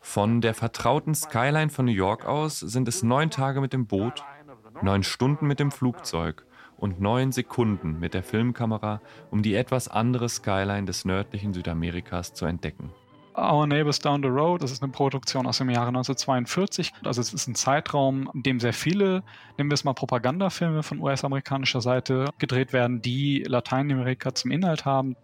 Von der vertrauten Skyline von New York aus sind es neun Tage mit dem Boot, neun Stunden mit dem Flugzeug und neun Sekunden mit der Filmkamera, um die etwas andere Skyline des nördlichen Südamerikas zu entdecken. Our Neighbors Down the Road, das ist eine Produktion aus dem Jahre 1942. Also es ist ein Zeitraum, in dem sehr viele, nehmen wir es mal Propagandafilme von US-amerikanischer Seite gedreht werden, die Lateinamerika zum Inhalt haben.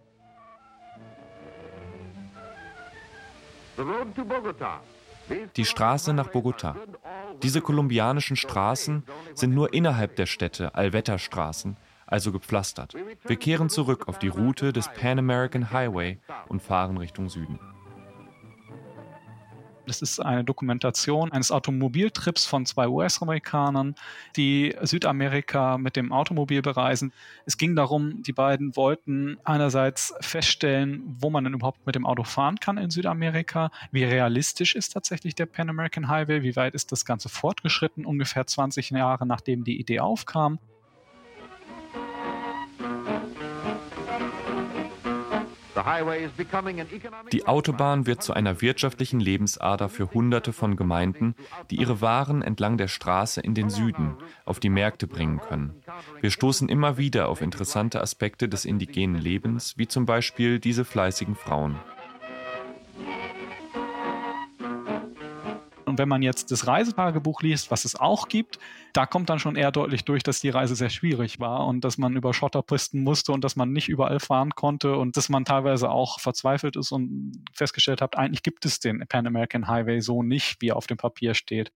Die Straße nach Bogota. Diese kolumbianischen Straßen sind nur innerhalb der Städte Allwetterstraßen, also gepflastert. Wir kehren zurück auf die Route des Pan American Highway und fahren Richtung Süden. Das ist eine Dokumentation eines Automobiltrips von zwei US-Amerikanern, die Südamerika mit dem Automobil bereisen. Es ging darum, die beiden wollten einerseits feststellen, wo man denn überhaupt mit dem Auto fahren kann in Südamerika, wie realistisch ist tatsächlich der Pan American Highway, wie weit ist das Ganze fortgeschritten, ungefähr 20 Jahre nachdem die Idee aufkam. Die Autobahn wird zu einer wirtschaftlichen Lebensader für Hunderte von Gemeinden, die ihre Waren entlang der Straße in den Süden auf die Märkte bringen können. Wir stoßen immer wieder auf interessante Aspekte des indigenen Lebens, wie zum Beispiel diese fleißigen Frauen. Und wenn man jetzt das Reisetagebuch liest, was es auch gibt, da kommt dann schon eher deutlich durch, dass die Reise sehr schwierig war und dass man über Schotterpisten musste und dass man nicht überall fahren konnte und dass man teilweise auch verzweifelt ist und festgestellt hat, eigentlich gibt es den Pan American Highway so nicht, wie er auf dem Papier steht.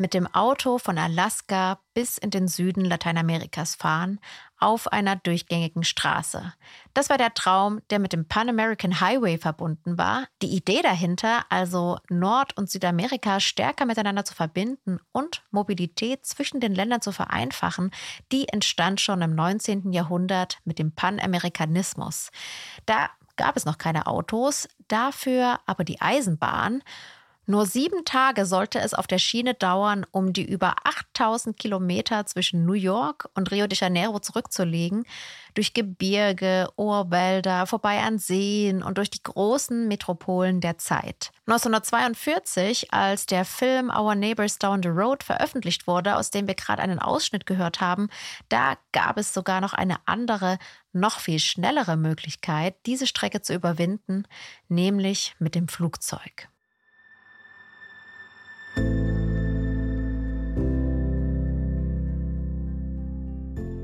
Mit dem Auto von Alaska bis in den Süden Lateinamerikas fahren, auf einer durchgängigen Straße. Das war der Traum, der mit dem Pan American Highway verbunden war. Die Idee dahinter, also Nord- und Südamerika stärker miteinander zu verbinden und Mobilität zwischen den Ländern zu vereinfachen, die entstand schon im 19. Jahrhundert mit dem Panamerikanismus. Da gab es noch keine Autos, dafür aber die Eisenbahn. Nur sieben Tage sollte es auf der Schiene dauern, um die über 8000 Kilometer zwischen New York und Rio de Janeiro zurückzulegen, durch Gebirge, Urwälder, vorbei an Seen und durch die großen Metropolen der Zeit. 1942, als der Film Our Neighbors Down the Road veröffentlicht wurde, aus dem wir gerade einen Ausschnitt gehört haben, da gab es sogar noch eine andere, noch viel schnellere Möglichkeit, diese Strecke zu überwinden, nämlich mit dem Flugzeug.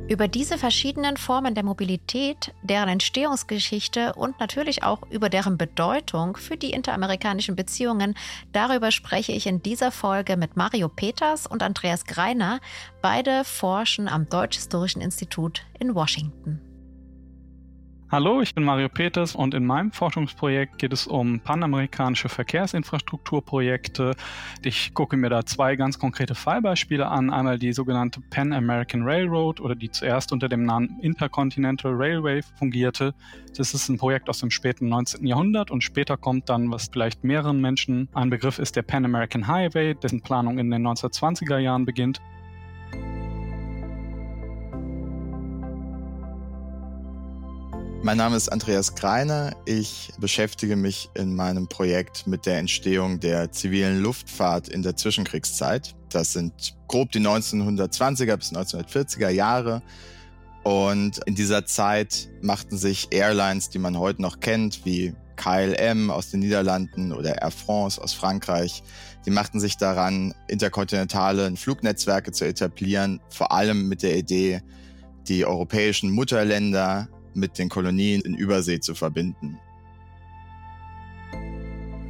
Über diese verschiedenen Formen der Mobilität, deren Entstehungsgeschichte und natürlich auch über deren Bedeutung für die interamerikanischen Beziehungen, darüber spreche ich in dieser Folge mit Mario Peters und Andreas Greiner. Beide forschen am Deutsch-Historischen Institut in Washington. Hallo, ich bin Mario Peters und in meinem Forschungsprojekt geht es um panamerikanische Verkehrsinfrastrukturprojekte. Ich gucke mir da zwei ganz konkrete Fallbeispiele an. Einmal die sogenannte Pan American Railroad oder die zuerst unter dem Namen Intercontinental Railway fungierte. Das ist ein Projekt aus dem späten 19. Jahrhundert und später kommt dann, was vielleicht mehreren Menschen ein Begriff ist, der Pan American Highway, dessen Planung in den 1920er Jahren beginnt. Mein Name ist Andreas Greiner. Ich beschäftige mich in meinem Projekt mit der Entstehung der zivilen Luftfahrt in der Zwischenkriegszeit. Das sind grob die 1920er bis 1940er Jahre. Und in dieser Zeit machten sich Airlines, die man heute noch kennt, wie KLM aus den Niederlanden oder Air France aus Frankreich, die machten sich daran, interkontinentale Flugnetzwerke zu etablieren, vor allem mit der Idee, die europäischen Mutterländer mit den Kolonien in Übersee zu verbinden.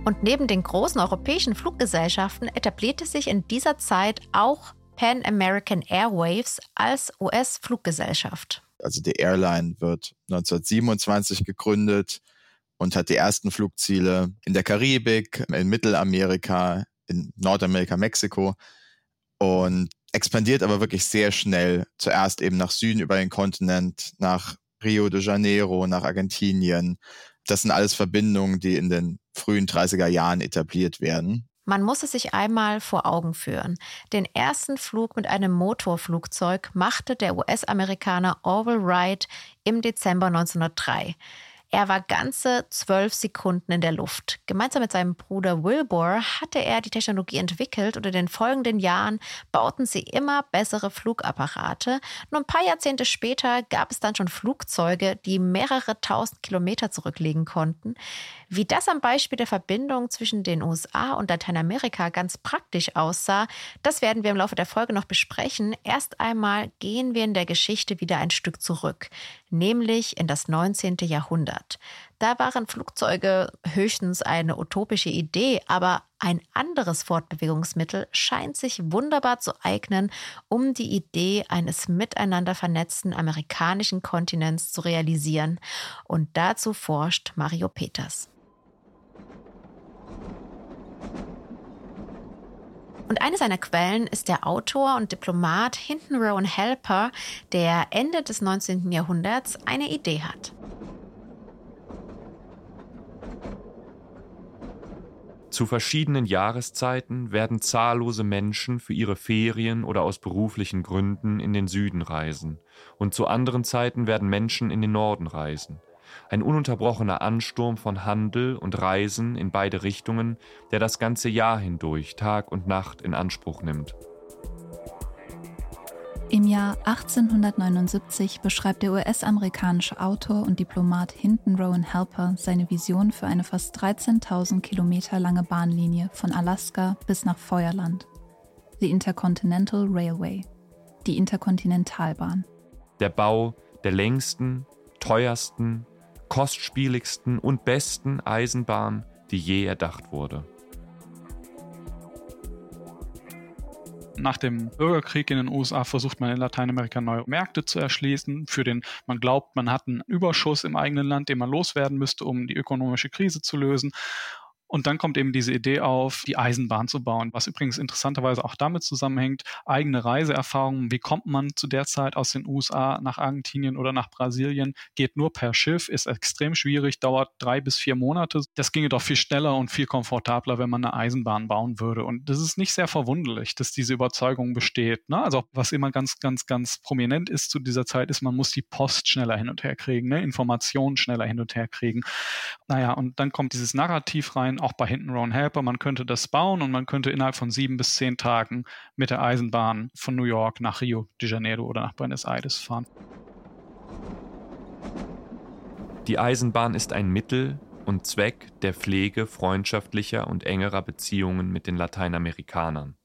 Und neben den großen europäischen Fluggesellschaften etablierte sich in dieser Zeit auch Pan American Airwaves als US-Fluggesellschaft. Also die Airline wird 1927 gegründet und hat die ersten Flugziele in der Karibik, in Mittelamerika, in Nordamerika, Mexiko und expandiert aber wirklich sehr schnell. Zuerst eben nach Süden über den Kontinent, nach Rio de Janeiro nach Argentinien. Das sind alles Verbindungen, die in den frühen 30er Jahren etabliert werden. Man muss es sich einmal vor Augen führen. Den ersten Flug mit einem Motorflugzeug machte der US-Amerikaner Orville Wright im Dezember 1903. Er war ganze zwölf Sekunden in der Luft. Gemeinsam mit seinem Bruder Wilbur hatte er die Technologie entwickelt und in den folgenden Jahren bauten sie immer bessere Flugapparate. Nur ein paar Jahrzehnte später gab es dann schon Flugzeuge, die mehrere tausend Kilometer zurücklegen konnten. Wie das am Beispiel der Verbindung zwischen den USA und Lateinamerika ganz praktisch aussah, das werden wir im Laufe der Folge noch besprechen. Erst einmal gehen wir in der Geschichte wieder ein Stück zurück, nämlich in das 19. Jahrhundert. Da waren Flugzeuge höchstens eine utopische Idee, aber ein anderes Fortbewegungsmittel scheint sich wunderbar zu eignen, um die Idee eines miteinander vernetzten amerikanischen Kontinents zu realisieren. Und dazu forscht Mario Peters. Und eine seiner Quellen ist der Autor und Diplomat Hinton Rowan Helper, der Ende des 19. Jahrhunderts eine Idee hat. Zu verschiedenen Jahreszeiten werden zahllose Menschen für ihre Ferien oder aus beruflichen Gründen in den Süden reisen, und zu anderen Zeiten werden Menschen in den Norden reisen ein ununterbrochener Ansturm von Handel und Reisen in beide Richtungen, der das ganze Jahr hindurch Tag und Nacht in Anspruch nimmt. Im Jahr 1879 beschreibt der US-amerikanische Autor und Diplomat Hinton Rowan Helper seine Vision für eine fast 13.000 Kilometer lange Bahnlinie von Alaska bis nach Feuerland, die Intercontinental Railway, die Interkontinentalbahn. Der Bau der längsten, teuersten kostspieligsten und besten Eisenbahn, die je erdacht wurde. Nach dem Bürgerkrieg in den USA versucht man in Lateinamerika neue Märkte zu erschließen. Für den man glaubt, man hat einen Überschuss im eigenen Land, den man loswerden müsste, um die ökonomische Krise zu lösen. Und dann kommt eben diese Idee auf, die Eisenbahn zu bauen, was übrigens interessanterweise auch damit zusammenhängt, eigene Reiseerfahrungen, wie kommt man zu der Zeit aus den USA nach Argentinien oder nach Brasilien, geht nur per Schiff, ist extrem schwierig, dauert drei bis vier Monate. Das ginge doch viel schneller und viel komfortabler, wenn man eine Eisenbahn bauen würde. Und das ist nicht sehr verwunderlich, dass diese Überzeugung besteht. Ne? Also was immer ganz, ganz, ganz prominent ist zu dieser Zeit, ist, man muss die Post schneller hin und her kriegen, ne? Informationen schneller hin und her kriegen. Naja, und dann kommt dieses Narrativ rein, auch bei Hinton Helper, man könnte das bauen und man könnte innerhalb von sieben bis zehn Tagen mit der Eisenbahn von New York nach Rio de Janeiro oder nach Buenos Aires fahren. Die Eisenbahn ist ein Mittel und Zweck der Pflege freundschaftlicher und engerer Beziehungen mit den Lateinamerikanern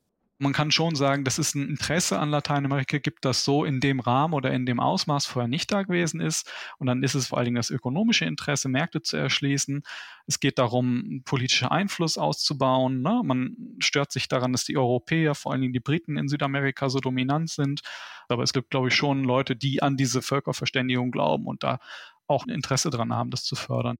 man kann schon sagen, dass es ein Interesse an Lateinamerika gibt, das so in dem Rahmen oder in dem Ausmaß vorher nicht da gewesen ist. Und dann ist es vor allen Dingen das ökonomische Interesse, Märkte zu erschließen. Es geht darum, politischer Einfluss auszubauen. Ne? Man stört sich daran, dass die Europäer, vor allen Dingen die Briten in Südamerika so dominant sind. Aber es gibt, glaube ich, schon Leute, die an diese Völkerverständigung glauben und da auch ein Interesse daran haben, das zu fördern.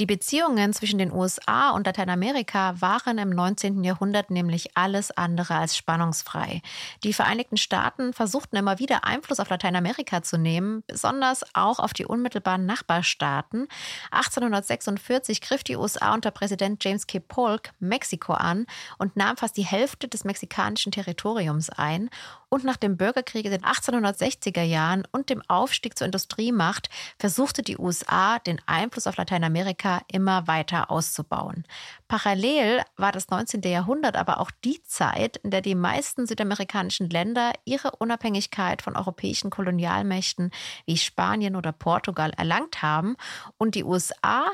Die Beziehungen zwischen den USA und Lateinamerika waren im 19. Jahrhundert nämlich alles andere als spannungsfrei. Die Vereinigten Staaten versuchten immer wieder Einfluss auf Lateinamerika zu nehmen, besonders auch auf die unmittelbaren Nachbarstaaten. 1846 griff die USA unter Präsident James K. Polk Mexiko an und nahm fast die Hälfte des mexikanischen Territoriums ein und nach dem Bürgerkrieg in den 1860er Jahren und dem Aufstieg zur Industriemacht versuchte die USA, den Einfluss auf Lateinamerika immer weiter auszubauen. Parallel war das 19. Jahrhundert aber auch die Zeit, in der die meisten südamerikanischen Länder ihre Unabhängigkeit von europäischen Kolonialmächten wie Spanien oder Portugal erlangt haben und die USA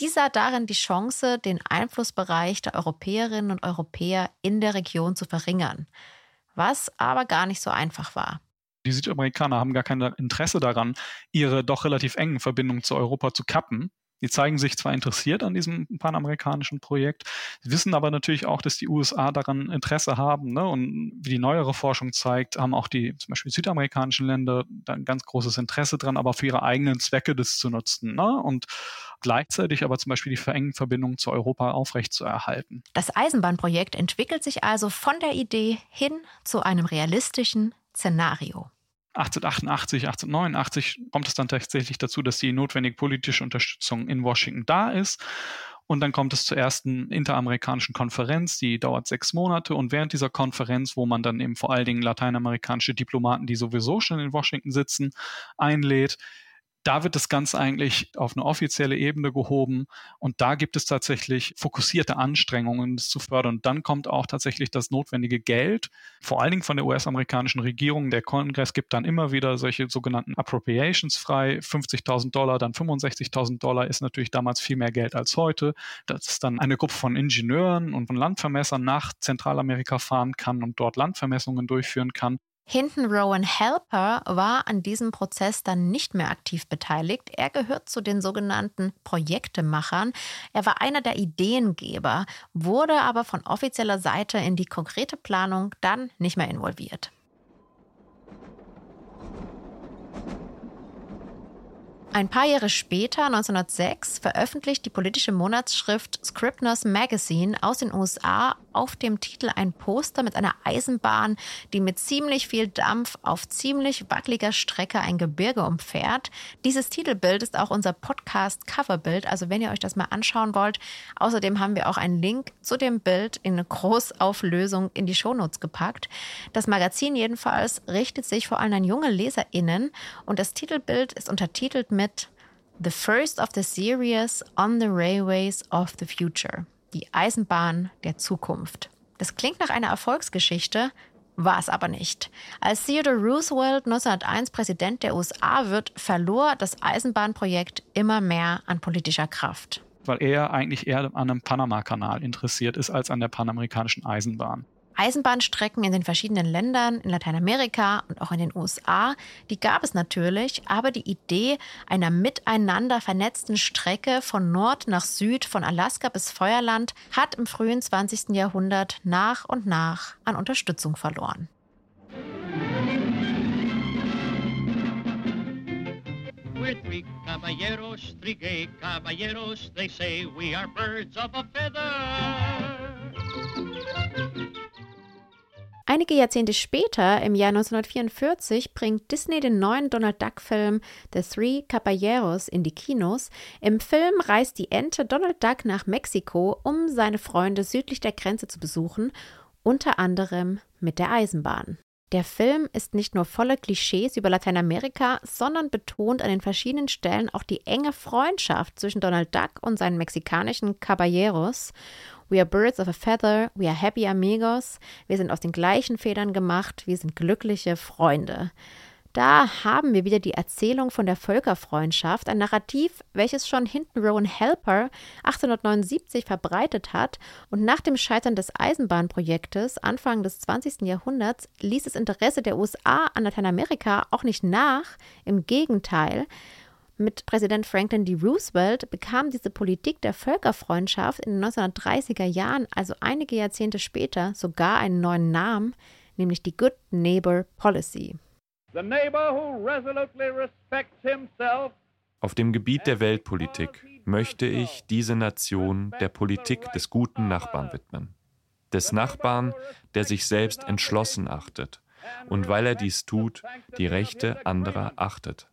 die sah darin die Chance, den Einflussbereich der Europäerinnen und Europäer in der Region zu verringern was aber gar nicht so einfach war. Die Südamerikaner haben gar kein Interesse daran, ihre doch relativ engen Verbindungen zu Europa zu kappen. Die zeigen sich zwar interessiert an diesem panamerikanischen Projekt, wissen aber natürlich auch, dass die USA daran Interesse haben. Ne? Und wie die neuere Forschung zeigt, haben auch die zum Beispiel südamerikanischen Länder da ein ganz großes Interesse dran, aber für ihre eigenen Zwecke das zu nutzen. Ne? Und gleichzeitig aber zum Beispiel die verengten Verbindungen zu Europa aufrechtzuerhalten. Das Eisenbahnprojekt entwickelt sich also von der Idee hin zu einem realistischen Szenario. 1888, 1889 kommt es dann tatsächlich dazu, dass die notwendige politische Unterstützung in Washington da ist. Und dann kommt es zur ersten interamerikanischen Konferenz, die dauert sechs Monate. Und während dieser Konferenz, wo man dann eben vor allen Dingen lateinamerikanische Diplomaten, die sowieso schon in Washington sitzen, einlädt, da wird das Ganze eigentlich auf eine offizielle Ebene gehoben und da gibt es tatsächlich fokussierte Anstrengungen, das zu fördern. Und dann kommt auch tatsächlich das notwendige Geld, vor allen Dingen von der US-amerikanischen Regierung. Der Kongress gibt dann immer wieder solche sogenannten Appropriations frei, 50.000 Dollar, dann 65.000 Dollar ist natürlich damals viel mehr Geld als heute. Das ist dann eine Gruppe von Ingenieuren und von Landvermessern nach Zentralamerika fahren kann und dort Landvermessungen durchführen kann. Hinton Rowan Helper war an diesem Prozess dann nicht mehr aktiv beteiligt. Er gehört zu den sogenannten Projektemachern. Er war einer der Ideengeber, wurde aber von offizieller Seite in die konkrete Planung dann nicht mehr involviert. Ein paar Jahre später, 1906, veröffentlicht die politische Monatsschrift Scribner's Magazine aus den USA auf dem Titel ein Poster mit einer Eisenbahn, die mit ziemlich viel Dampf auf ziemlich wackeliger Strecke ein Gebirge umfährt. Dieses Titelbild ist auch unser Podcast-Coverbild, also wenn ihr euch das mal anschauen wollt. Außerdem haben wir auch einen Link zu dem Bild in Großauflösung in die Shownotes gepackt. Das Magazin jedenfalls richtet sich vor allem an junge LeserInnen und das Titelbild ist untertitelt mit The First of the Series on the Railways of the Future die Eisenbahn der Zukunft. Das klingt nach einer Erfolgsgeschichte, war es aber nicht. Als Theodore Roosevelt 1901 Präsident der USA wird, verlor das Eisenbahnprojekt immer mehr an politischer Kraft. Weil er eigentlich eher an einem Panama-Kanal interessiert ist als an der panamerikanischen Eisenbahn. Eisenbahnstrecken in den verschiedenen Ländern, in Lateinamerika und auch in den USA, die gab es natürlich, aber die Idee einer miteinander vernetzten Strecke von Nord nach Süd, von Alaska bis Feuerland, hat im frühen 20. Jahrhundert nach und nach an Unterstützung verloren. We're three caballeros, three gay caballeros. They say we are birds of a feather. Einige Jahrzehnte später, im Jahr 1944, bringt Disney den neuen Donald Duck-Film The Three Caballeros in die Kinos. Im Film reist die Ente Donald Duck nach Mexiko, um seine Freunde südlich der Grenze zu besuchen, unter anderem mit der Eisenbahn. Der Film ist nicht nur voller Klischees über Lateinamerika, sondern betont an den verschiedenen Stellen auch die enge Freundschaft zwischen Donald Duck und seinen mexikanischen Caballeros We are birds of a feather, we are happy amigos, wir sind aus den gleichen Federn gemacht, wir sind glückliche Freunde. Da haben wir wieder die Erzählung von der Völkerfreundschaft, ein Narrativ, welches schon hinten Rowan Helper 1879 verbreitet hat und nach dem Scheitern des Eisenbahnprojektes Anfang des 20. Jahrhunderts ließ das Interesse der USA an Lateinamerika auch nicht nach, im Gegenteil, mit Präsident Franklin D. Roosevelt bekam diese Politik der Völkerfreundschaft in den 1930er Jahren, also einige Jahrzehnte später, sogar einen neuen Namen, nämlich die Good Neighbor Policy. Auf dem Gebiet der Weltpolitik möchte ich diese Nation der Politik des guten Nachbarn widmen. Des Nachbarn, der sich selbst entschlossen achtet und weil er dies tut, die Rechte anderer achtet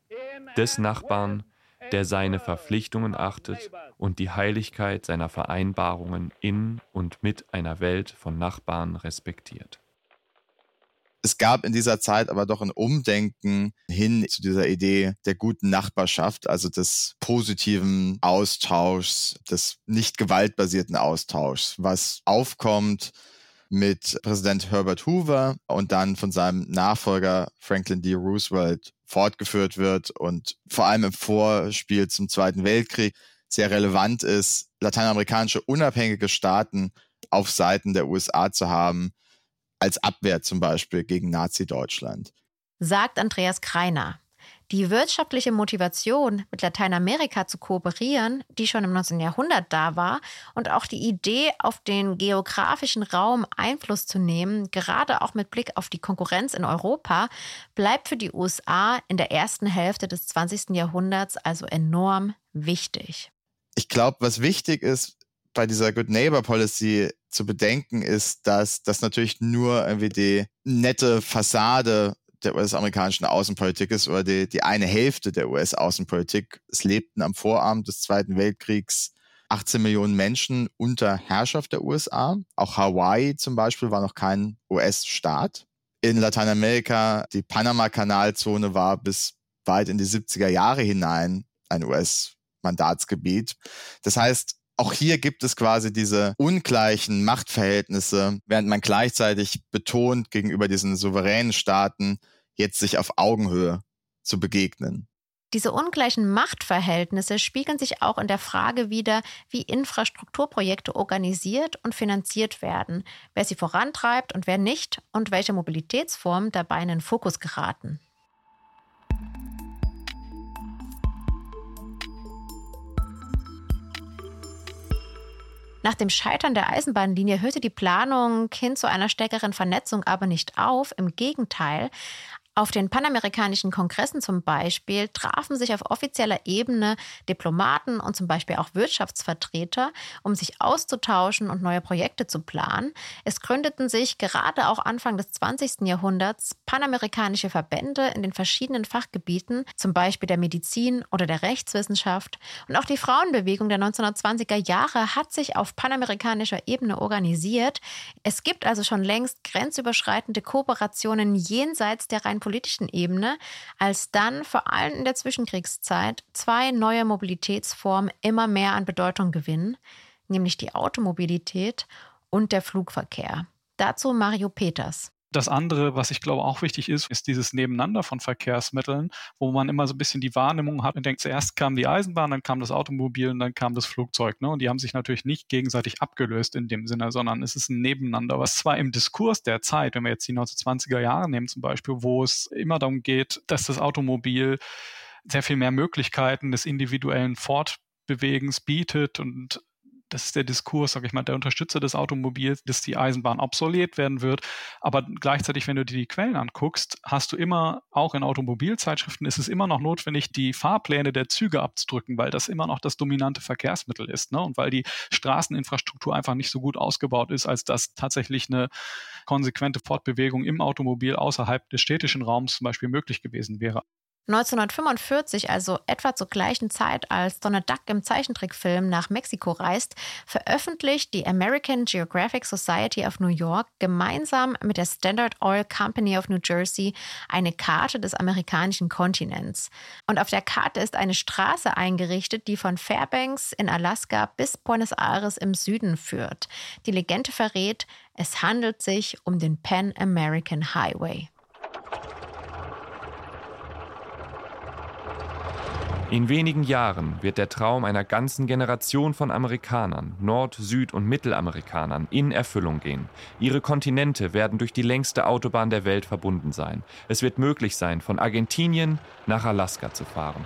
des Nachbarn, der seine Verpflichtungen achtet und die Heiligkeit seiner Vereinbarungen in und mit einer Welt von Nachbarn respektiert. Es gab in dieser Zeit aber doch ein Umdenken hin zu dieser Idee der guten Nachbarschaft, also des positiven Austauschs, des nicht gewaltbasierten Austauschs, was aufkommt mit Präsident Herbert Hoover und dann von seinem Nachfolger Franklin D. Roosevelt fortgeführt wird und vor allem im Vorspiel zum Zweiten Weltkrieg sehr relevant ist, lateinamerikanische unabhängige Staaten auf Seiten der USA zu haben, als Abwehr zum Beispiel gegen Nazi-Deutschland. Sagt Andreas Kreiner. Die wirtschaftliche Motivation, mit Lateinamerika zu kooperieren, die schon im 19. Jahrhundert da war, und auch die Idee, auf den geografischen Raum Einfluss zu nehmen, gerade auch mit Blick auf die Konkurrenz in Europa, bleibt für die USA in der ersten Hälfte des 20. Jahrhunderts also enorm wichtig. Ich glaube, was wichtig ist, bei dieser Good Neighbor Policy zu bedenken, ist, dass das natürlich nur irgendwie die nette Fassade der US-amerikanischen Außenpolitik ist oder die, die eine Hälfte der US-Außenpolitik. Es lebten am Vorabend des Zweiten Weltkriegs 18 Millionen Menschen unter Herrschaft der USA. Auch Hawaii zum Beispiel war noch kein US-Staat. In Lateinamerika, die Panama-Kanalzone war bis weit in die 70er Jahre hinein ein US-Mandatsgebiet. Das heißt, auch hier gibt es quasi diese ungleichen Machtverhältnisse, während man gleichzeitig betont gegenüber diesen souveränen Staaten, jetzt sich auf Augenhöhe zu begegnen. Diese ungleichen Machtverhältnisse spiegeln sich auch in der Frage wider, wie Infrastrukturprojekte organisiert und finanziert werden, wer sie vorantreibt und wer nicht und welche Mobilitätsformen dabei in den Fokus geraten. Nach dem Scheitern der Eisenbahnlinie hörte die Planung hin zu einer stärkeren Vernetzung aber nicht auf. Im Gegenteil, auf den panamerikanischen Kongressen zum Beispiel trafen sich auf offizieller Ebene Diplomaten und zum Beispiel auch Wirtschaftsvertreter, um sich auszutauschen und neue Projekte zu planen. Es gründeten sich gerade auch Anfang des 20. Jahrhunderts panamerikanische Verbände in den verschiedenen Fachgebieten, zum Beispiel der Medizin oder der Rechtswissenschaft. Und auch die Frauenbewegung der 1920er Jahre hat sich auf panamerikanischer Ebene organisiert. Es gibt also schon längst grenzüberschreitende Kooperationen jenseits der rein politischen Ebene, als dann vor allem in der Zwischenkriegszeit zwei neue Mobilitätsformen immer mehr an Bedeutung gewinnen, nämlich die Automobilität und der Flugverkehr. Dazu Mario Peters. Das andere, was ich glaube auch wichtig ist, ist dieses Nebeneinander von Verkehrsmitteln, wo man immer so ein bisschen die Wahrnehmung hat und denkt, zuerst kam die Eisenbahn, dann kam das Automobil und dann kam das Flugzeug. Ne? Und die haben sich natürlich nicht gegenseitig abgelöst in dem Sinne, sondern es ist ein Nebeneinander, was zwar im Diskurs der Zeit, wenn wir jetzt die 1920er Jahre nehmen zum Beispiel, wo es immer darum geht, dass das Automobil sehr viel mehr Möglichkeiten des individuellen Fortbewegens bietet und das ist der Diskurs, sag ich mal, der Unterstützer des Automobils, dass die Eisenbahn obsolet werden wird. Aber gleichzeitig, wenn du dir die Quellen anguckst, hast du immer, auch in Automobilzeitschriften, ist es immer noch notwendig, die Fahrpläne der Züge abzudrücken, weil das immer noch das dominante Verkehrsmittel ist. Ne? Und weil die Straßeninfrastruktur einfach nicht so gut ausgebaut ist, als dass tatsächlich eine konsequente Fortbewegung im Automobil außerhalb des städtischen Raums zum Beispiel möglich gewesen wäre. 1945, also etwa zur gleichen Zeit, als Donald Duck im Zeichentrickfilm nach Mexiko reist, veröffentlicht die American Geographic Society of New York gemeinsam mit der Standard Oil Company of New Jersey eine Karte des amerikanischen Kontinents. Und auf der Karte ist eine Straße eingerichtet, die von Fairbanks in Alaska bis Buenos Aires im Süden führt. Die Legende verrät, es handelt sich um den Pan American Highway. In wenigen Jahren wird der Traum einer ganzen Generation von Amerikanern, Nord-, Süd- und Mittelamerikanern, in Erfüllung gehen. Ihre Kontinente werden durch die längste Autobahn der Welt verbunden sein. Es wird möglich sein, von Argentinien nach Alaska zu fahren.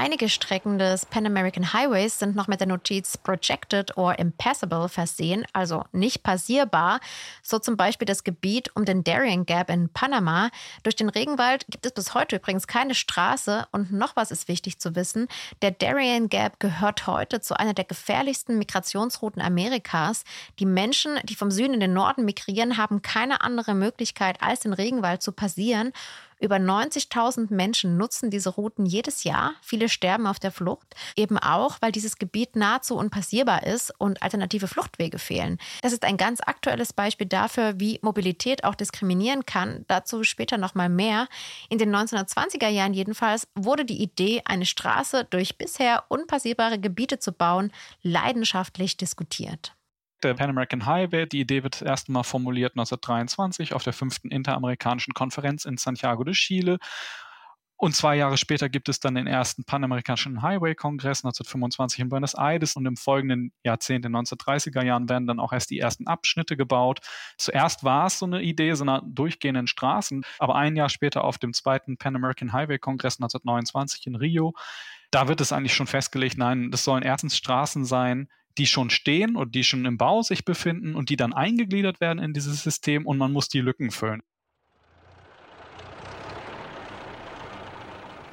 Einige Strecken des Pan American Highways sind noch mit der Notiz Projected or Impassable versehen, also nicht passierbar. So zum Beispiel das Gebiet um den Darien Gap in Panama. Durch den Regenwald gibt es bis heute übrigens keine Straße. Und noch was ist wichtig zu wissen: Der Darien Gap gehört heute zu einer der gefährlichsten Migrationsrouten Amerikas. Die Menschen, die vom Süden in den Norden migrieren, haben keine andere Möglichkeit, als den Regenwald zu passieren. Über 90.000 Menschen nutzen diese Routen jedes Jahr. Viele sterben auf der Flucht, eben auch, weil dieses Gebiet nahezu unpassierbar ist und alternative Fluchtwege fehlen. Das ist ein ganz aktuelles Beispiel dafür, wie Mobilität auch diskriminieren kann. Dazu später noch mal mehr. In den 1920er Jahren jedenfalls wurde die Idee, eine Straße durch bisher unpassierbare Gebiete zu bauen, leidenschaftlich diskutiert der Pan American Highway. Die Idee wird erst einmal formuliert 1923 auf der fünften Interamerikanischen Konferenz in Santiago de Chile. Und zwei Jahre später gibt es dann den ersten Panamerikanischen Highway-Kongress 1925 in Buenos Aires und im folgenden Jahrzehnt, in den 1930er Jahren, werden dann auch erst die ersten Abschnitte gebaut. Zuerst war es so eine Idee so einer durchgehenden Straßen, aber ein Jahr später auf dem zweiten Pan American Highway-Kongress 1929 in Rio, da wird es eigentlich schon festgelegt, nein, das sollen erstens Straßen sein, die schon stehen und die schon im Bau sich befinden und die dann eingegliedert werden in dieses System und man muss die Lücken füllen.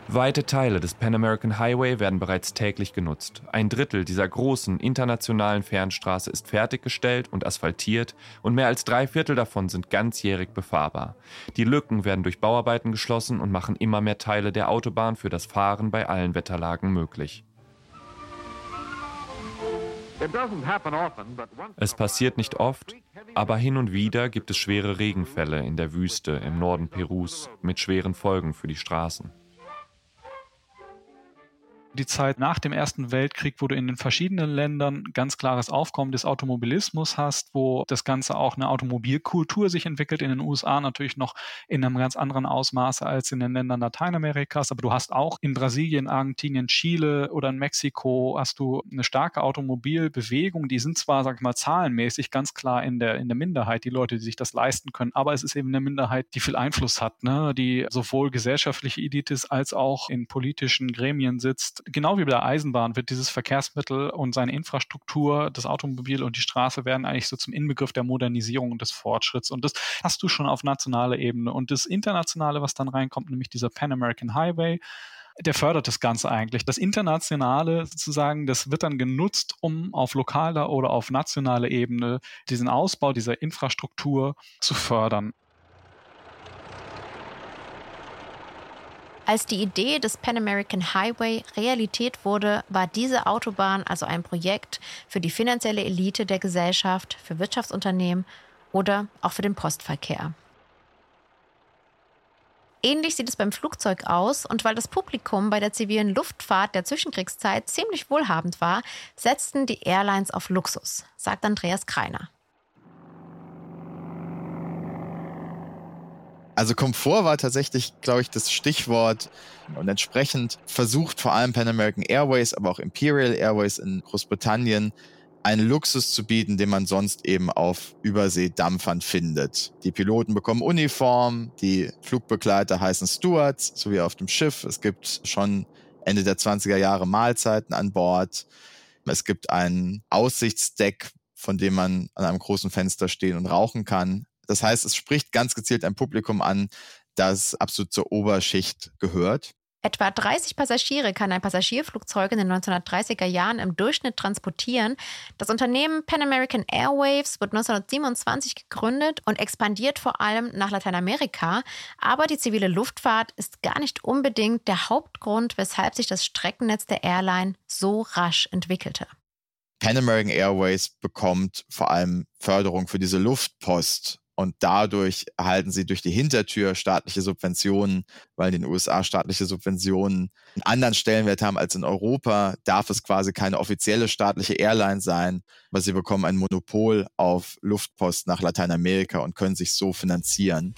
Weite Teile des Pan American Highway werden bereits täglich genutzt. Ein Drittel dieser großen internationalen Fernstraße ist fertiggestellt und asphaltiert und mehr als drei Viertel davon sind ganzjährig befahrbar. Die Lücken werden durch Bauarbeiten geschlossen und machen immer mehr Teile der Autobahn für das Fahren bei allen Wetterlagen möglich. Es passiert nicht oft, aber hin und wieder gibt es schwere Regenfälle in der Wüste im Norden Perus mit schweren Folgen für die Straßen die Zeit nach dem Ersten Weltkrieg, wo du in den verschiedenen Ländern ganz klares Aufkommen des Automobilismus hast, wo das Ganze auch eine Automobilkultur sich entwickelt, in den USA natürlich noch in einem ganz anderen Ausmaße als in den Ländern Lateinamerikas, aber du hast auch in Brasilien, Argentinien, Chile oder in Mexiko hast du eine starke Automobilbewegung, die sind zwar, sag ich mal, zahlenmäßig ganz klar in der, in der Minderheit, die Leute, die sich das leisten können, aber es ist eben eine Minderheit, die viel Einfluss hat, ne? die sowohl gesellschaftliche Elite ist als auch in politischen Gremien sitzt, genau wie bei der Eisenbahn wird dieses Verkehrsmittel und seine Infrastruktur, das Automobil und die Straße werden eigentlich so zum Inbegriff der Modernisierung und des Fortschritts. Und das hast du schon auf nationaler Ebene. Und das Internationale, was dann reinkommt, nämlich dieser Pan American Highway, der fördert das Ganze eigentlich. Das Internationale sozusagen, das wird dann genutzt, um auf lokaler oder auf nationaler Ebene diesen Ausbau dieser Infrastruktur zu fördern. Als die Idee des Pan American Highway Realität wurde, war diese Autobahn also ein Projekt für die finanzielle Elite der Gesellschaft, für Wirtschaftsunternehmen oder auch für den Postverkehr. Ähnlich sieht es beim Flugzeug aus und weil das Publikum bei der zivilen Luftfahrt der Zwischenkriegszeit ziemlich wohlhabend war, setzten die Airlines auf Luxus, sagt Andreas Kreiner. Also Komfort war tatsächlich, glaube ich, das Stichwort. Und entsprechend versucht vor allem Pan American Airways, aber auch Imperial Airways in Großbritannien, einen Luxus zu bieten, den man sonst eben auf Überseedampfern findet. Die Piloten bekommen Uniform, die Flugbegleiter heißen Stewards, so wie auf dem Schiff. Es gibt schon Ende der 20er Jahre Mahlzeiten an Bord. Es gibt ein Aussichtsdeck, von dem man an einem großen Fenster stehen und rauchen kann. Das heißt, es spricht ganz gezielt ein Publikum an, das absolut zur Oberschicht gehört. Etwa 30 Passagiere kann ein Passagierflugzeug in den 1930er Jahren im Durchschnitt transportieren. Das Unternehmen Pan American Airwaves wird 1927 gegründet und expandiert vor allem nach Lateinamerika. Aber die zivile Luftfahrt ist gar nicht unbedingt der Hauptgrund, weshalb sich das Streckennetz der Airline so rasch entwickelte. Pan American Airways bekommt vor allem Förderung für diese Luftpost und dadurch erhalten sie durch die Hintertür staatliche Subventionen, weil in den USA staatliche Subventionen einen anderen Stellenwert haben als in Europa, darf es quasi keine offizielle staatliche Airline sein, aber sie bekommen ein Monopol auf Luftpost nach Lateinamerika und können sich so finanzieren.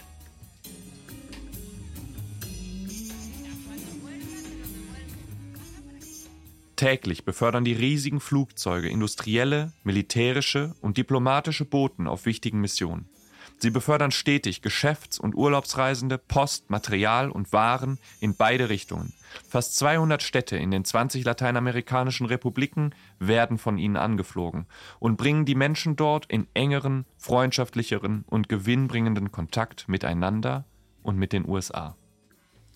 Täglich befördern die riesigen Flugzeuge industrielle, militärische und diplomatische Boten auf wichtigen Missionen. Sie befördern stetig Geschäfts- und Urlaubsreisende, Post, Material und Waren in beide Richtungen. Fast 200 Städte in den 20 lateinamerikanischen Republiken werden von ihnen angeflogen und bringen die Menschen dort in engeren, freundschaftlicheren und gewinnbringenden Kontakt miteinander und mit den USA.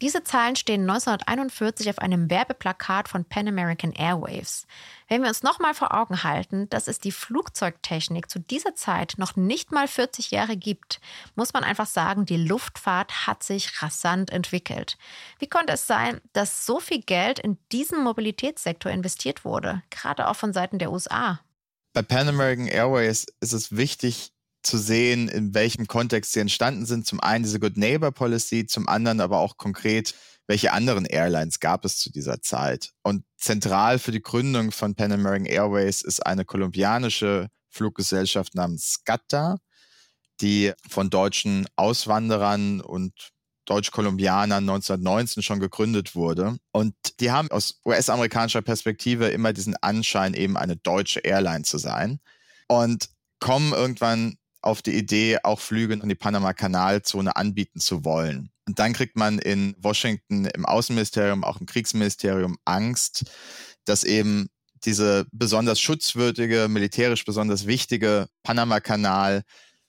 Diese Zahlen stehen 1941 auf einem Werbeplakat von Pan American Airwaves. Wenn wir uns nochmal vor Augen halten, dass es die Flugzeugtechnik zu dieser Zeit noch nicht mal 40 Jahre gibt, muss man einfach sagen, die Luftfahrt hat sich rasant entwickelt. Wie konnte es sein, dass so viel Geld in diesen Mobilitätssektor investiert wurde, gerade auch von Seiten der USA? Bei Pan American Airways ist es wichtig, zu sehen, in welchem Kontext sie entstanden sind. Zum einen diese Good Neighbor Policy, zum anderen aber auch konkret, welche anderen Airlines gab es zu dieser Zeit. Und zentral für die Gründung von Pan American Airways ist eine kolumbianische Fluggesellschaft namens SCATA, die von deutschen Auswanderern und Deutsch-Kolumbianern 1919 schon gegründet wurde. Und die haben aus US-amerikanischer Perspektive immer diesen Anschein, eben eine deutsche Airline zu sein. Und kommen irgendwann auf die Idee, auch Flüge in die Panama-Kanalzone anbieten zu wollen. Und dann kriegt man in Washington im Außenministerium, auch im Kriegsministerium Angst, dass eben diese besonders schutzwürdige, militärisch besonders wichtige Panama-Kanal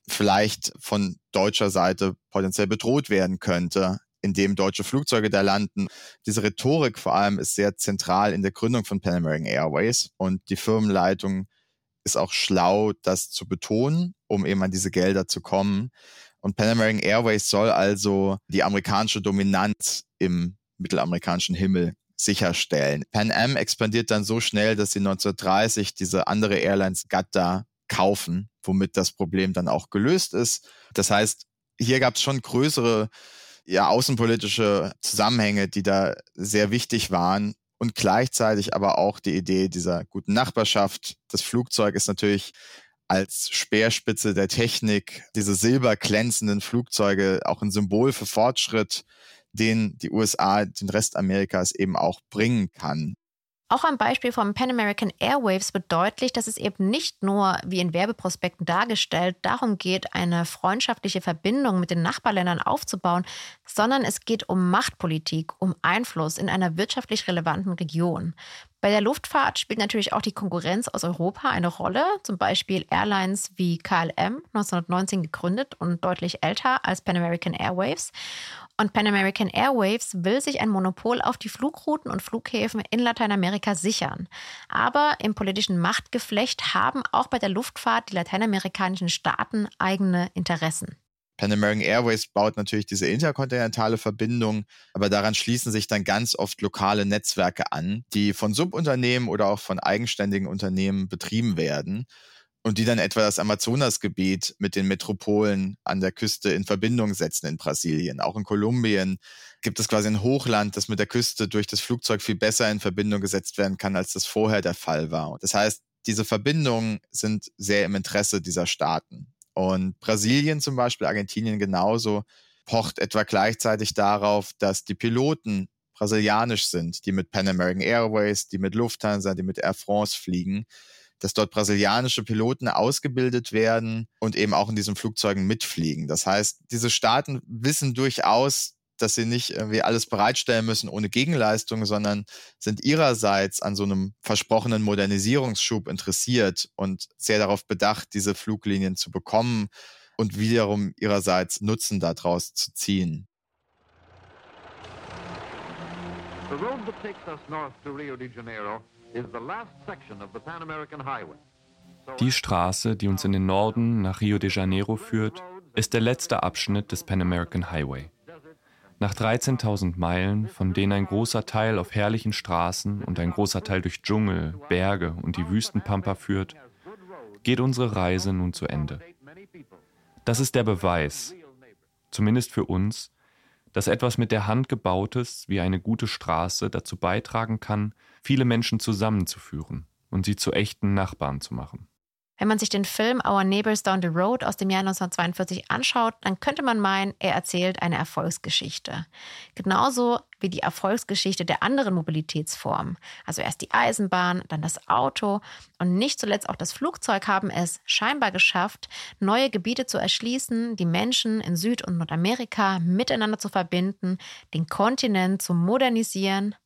vielleicht von deutscher Seite potenziell bedroht werden könnte. in dem deutsche Flugzeuge da landen. Diese Rhetorik vor allem ist sehr zentral in der Gründung von Pan American Airways und die Firmenleitung ist auch schlau, das zu betonen, um eben an diese Gelder zu kommen. Und Pan American Airways soll also die amerikanische Dominanz im mittelamerikanischen Himmel sicherstellen. Pan Am expandiert dann so schnell, dass sie 1930 diese andere Airlines GATA kaufen, womit das Problem dann auch gelöst ist. Das heißt, hier gab es schon größere ja, außenpolitische Zusammenhänge, die da sehr wichtig waren und gleichzeitig aber auch die Idee dieser guten Nachbarschaft. Das Flugzeug ist natürlich als Speerspitze der Technik, diese silberglänzenden Flugzeuge, auch ein Symbol für Fortschritt, den die USA den Rest Amerikas eben auch bringen kann. Auch am Beispiel vom Pan American Airwaves wird deutlich, dass es eben nicht nur, wie in Werbeprospekten dargestellt, darum geht, eine freundschaftliche Verbindung mit den Nachbarländern aufzubauen, sondern es geht um Machtpolitik, um Einfluss in einer wirtschaftlich relevanten Region. Bei der Luftfahrt spielt natürlich auch die Konkurrenz aus Europa eine Rolle, zum Beispiel Airlines wie KLM, 1919 gegründet und deutlich älter als Pan American Airwaves. Und Pan American Airwaves will sich ein Monopol auf die Flugrouten und Flughäfen in Lateinamerika sichern. Aber im politischen Machtgeflecht haben auch bei der Luftfahrt die lateinamerikanischen Staaten eigene Interessen. Pan American Airways baut natürlich diese interkontinentale Verbindung, aber daran schließen sich dann ganz oft lokale Netzwerke an, die von Subunternehmen oder auch von eigenständigen Unternehmen betrieben werden und die dann etwa das Amazonasgebiet mit den Metropolen an der Küste in Verbindung setzen in Brasilien. Auch in Kolumbien gibt es quasi ein Hochland, das mit der Küste durch das Flugzeug viel besser in Verbindung gesetzt werden kann, als das vorher der Fall war. Das heißt, diese Verbindungen sind sehr im Interesse dieser Staaten. Und Brasilien zum Beispiel, Argentinien genauso, pocht etwa gleichzeitig darauf, dass die Piloten brasilianisch sind, die mit Pan American Airways, die mit Lufthansa, die mit Air France fliegen, dass dort brasilianische Piloten ausgebildet werden und eben auch in diesen Flugzeugen mitfliegen. Das heißt, diese Staaten wissen durchaus, dass sie nicht irgendwie alles bereitstellen müssen ohne Gegenleistung, sondern sind ihrerseits an so einem versprochenen Modernisierungsschub interessiert und sehr darauf bedacht, diese Fluglinien zu bekommen und wiederum ihrerseits Nutzen daraus zu ziehen. The road that takes us north to Rio de Janeiro is the last section of the Pan American Highway. Die Straße, die uns in den Norden nach Rio de Janeiro führt, ist der letzte Abschnitt des Pan American Highway. Nach 13.000 Meilen, von denen ein großer Teil auf herrlichen Straßen und ein großer Teil durch Dschungel, Berge und die Wüstenpampa führt, geht unsere Reise nun zu Ende. Das ist der Beweis, zumindest für uns, dass etwas mit der Hand gebautes wie eine gute Straße dazu beitragen kann, viele Menschen zusammenzuführen und sie zu echten Nachbarn zu machen. Wenn man sich den Film Our Neighbors Down the Road aus dem Jahr 1942 anschaut, dann könnte man meinen, er erzählt eine Erfolgsgeschichte. Genauso wie die Erfolgsgeschichte der anderen Mobilitätsformen. Also erst die Eisenbahn, dann das Auto und nicht zuletzt auch das Flugzeug haben es scheinbar geschafft, neue Gebiete zu erschließen, die Menschen in Süd- und Nordamerika miteinander zu verbinden, den Kontinent zu modernisieren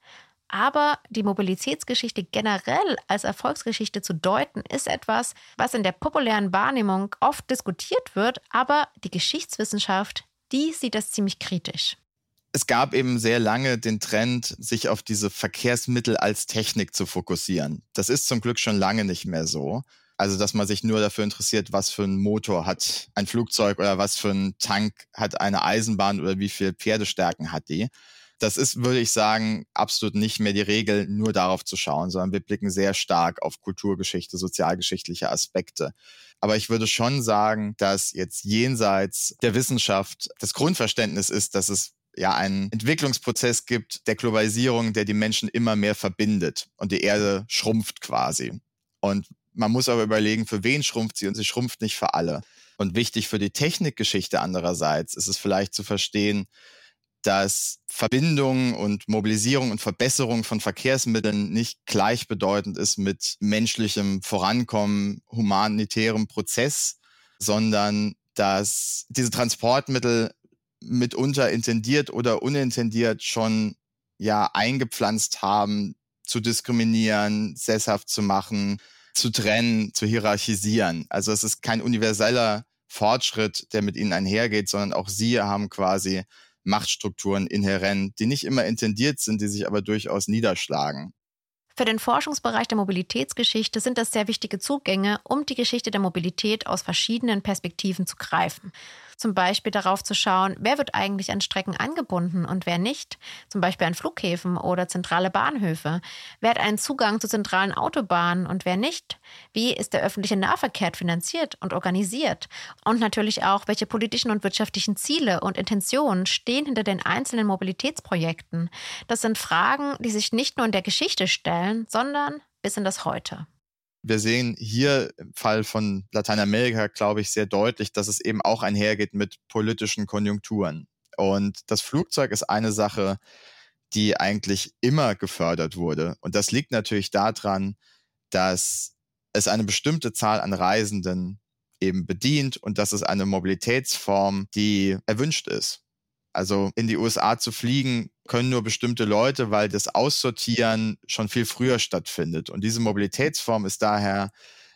aber die Mobilitätsgeschichte generell als Erfolgsgeschichte zu deuten, ist etwas, was in der populären Wahrnehmung oft diskutiert wird, aber die Geschichtswissenschaft, die sieht das ziemlich kritisch. Es gab eben sehr lange den Trend, sich auf diese Verkehrsmittel als Technik zu fokussieren. Das ist zum Glück schon lange nicht mehr so. Also, dass man sich nur dafür interessiert, was für einen Motor hat ein Flugzeug oder was für einen Tank hat eine Eisenbahn oder wie viel Pferdestärken hat die. Das ist, würde ich sagen, absolut nicht mehr die Regel, nur darauf zu schauen, sondern wir blicken sehr stark auf Kulturgeschichte, sozialgeschichtliche Aspekte. Aber ich würde schon sagen, dass jetzt jenseits der Wissenschaft das Grundverständnis ist, dass es ja einen Entwicklungsprozess gibt der Globalisierung, der die Menschen immer mehr verbindet und die Erde schrumpft quasi. Und man muss aber überlegen, für wen schrumpft sie und sie schrumpft nicht für alle. Und wichtig für die Technikgeschichte andererseits ist es vielleicht zu verstehen, dass Verbindung und Mobilisierung und Verbesserung von Verkehrsmitteln nicht gleichbedeutend ist mit menschlichem Vorankommen, humanitärem Prozess, sondern dass diese Transportmittel mitunter intendiert oder unintendiert schon ja eingepflanzt haben, zu diskriminieren, sesshaft zu machen, zu trennen, zu hierarchisieren. Also es ist kein universeller Fortschritt, der mit ihnen einhergeht, sondern auch sie haben quasi Machtstrukturen inhärent, die nicht immer intendiert sind, die sich aber durchaus niederschlagen. Für den Forschungsbereich der Mobilitätsgeschichte sind das sehr wichtige Zugänge, um die Geschichte der Mobilität aus verschiedenen Perspektiven zu greifen. Zum Beispiel darauf zu schauen, wer wird eigentlich an Strecken angebunden und wer nicht. Zum Beispiel an Flughäfen oder zentrale Bahnhöfe. Wer hat einen Zugang zu zentralen Autobahnen und wer nicht? Wie ist der öffentliche Nahverkehr finanziert und organisiert? Und natürlich auch, welche politischen und wirtschaftlichen Ziele und Intentionen stehen hinter den einzelnen Mobilitätsprojekten. Das sind Fragen, die sich nicht nur in der Geschichte stellen, sondern bis in das Heute wir sehen hier im Fall von Lateinamerika, glaube ich, sehr deutlich, dass es eben auch einhergeht mit politischen Konjunkturen. Und das Flugzeug ist eine Sache, die eigentlich immer gefördert wurde. Und das liegt natürlich daran, dass es eine bestimmte Zahl an Reisenden eben bedient und dass es eine Mobilitätsform, die erwünscht ist. Also in die USA zu fliegen können nur bestimmte Leute, weil das Aussortieren schon viel früher stattfindet. Und diese Mobilitätsform ist daher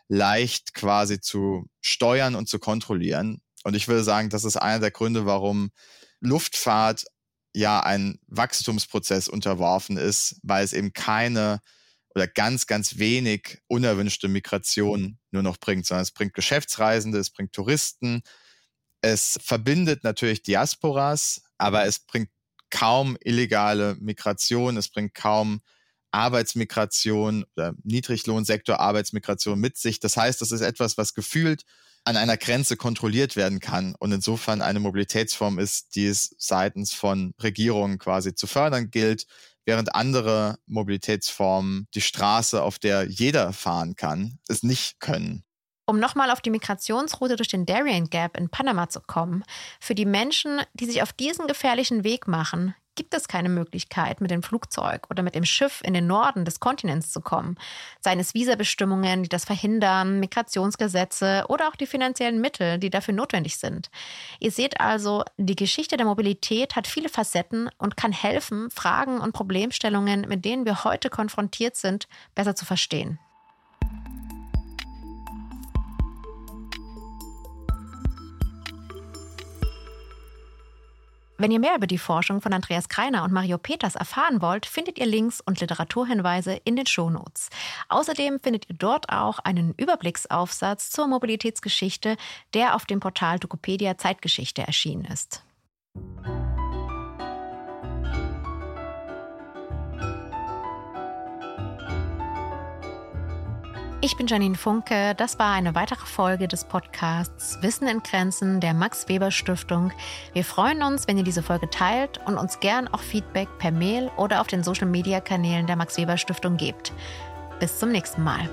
leicht quasi zu steuern und zu kontrollieren. Und ich würde sagen, das ist einer der Gründe, warum Luftfahrt ja ein Wachstumsprozess unterworfen ist, weil es eben keine oder ganz, ganz wenig unerwünschte Migration nur noch bringt, sondern es bringt Geschäftsreisende, es bringt Touristen, es verbindet natürlich Diasporas, aber es bringt kaum illegale Migration, es bringt kaum Arbeitsmigration oder Niedriglohnsektor Arbeitsmigration mit sich. Das heißt, das ist etwas, was gefühlt an einer Grenze kontrolliert werden kann und insofern eine Mobilitätsform ist, die es seitens von Regierungen quasi zu fördern gilt, während andere Mobilitätsformen die Straße, auf der jeder fahren kann, es nicht können. Um nochmal auf die Migrationsroute durch den Darien Gap in Panama zu kommen, für die Menschen, die sich auf diesen gefährlichen Weg machen, gibt es keine Möglichkeit, mit dem Flugzeug oder mit dem Schiff in den Norden des Kontinents zu kommen. Seien es Visabestimmungen, die das verhindern, Migrationsgesetze oder auch die finanziellen Mittel, die dafür notwendig sind. Ihr seht also, die Geschichte der Mobilität hat viele Facetten und kann helfen, Fragen und Problemstellungen, mit denen wir heute konfrontiert sind, besser zu verstehen. Wenn ihr mehr über die Forschung von Andreas Kreiner und Mario Peters erfahren wollt, findet ihr Links und Literaturhinweise in den Shownotes. Außerdem findet ihr dort auch einen Überblicksaufsatz zur Mobilitätsgeschichte, der auf dem Portal Wikipedia Zeitgeschichte erschienen ist. Ich bin Janine Funke. Das war eine weitere Folge des Podcasts Wissen in Grenzen der Max Weber Stiftung. Wir freuen uns, wenn ihr diese Folge teilt und uns gern auch Feedback per Mail oder auf den Social Media Kanälen der Max Weber Stiftung gebt. Bis zum nächsten Mal.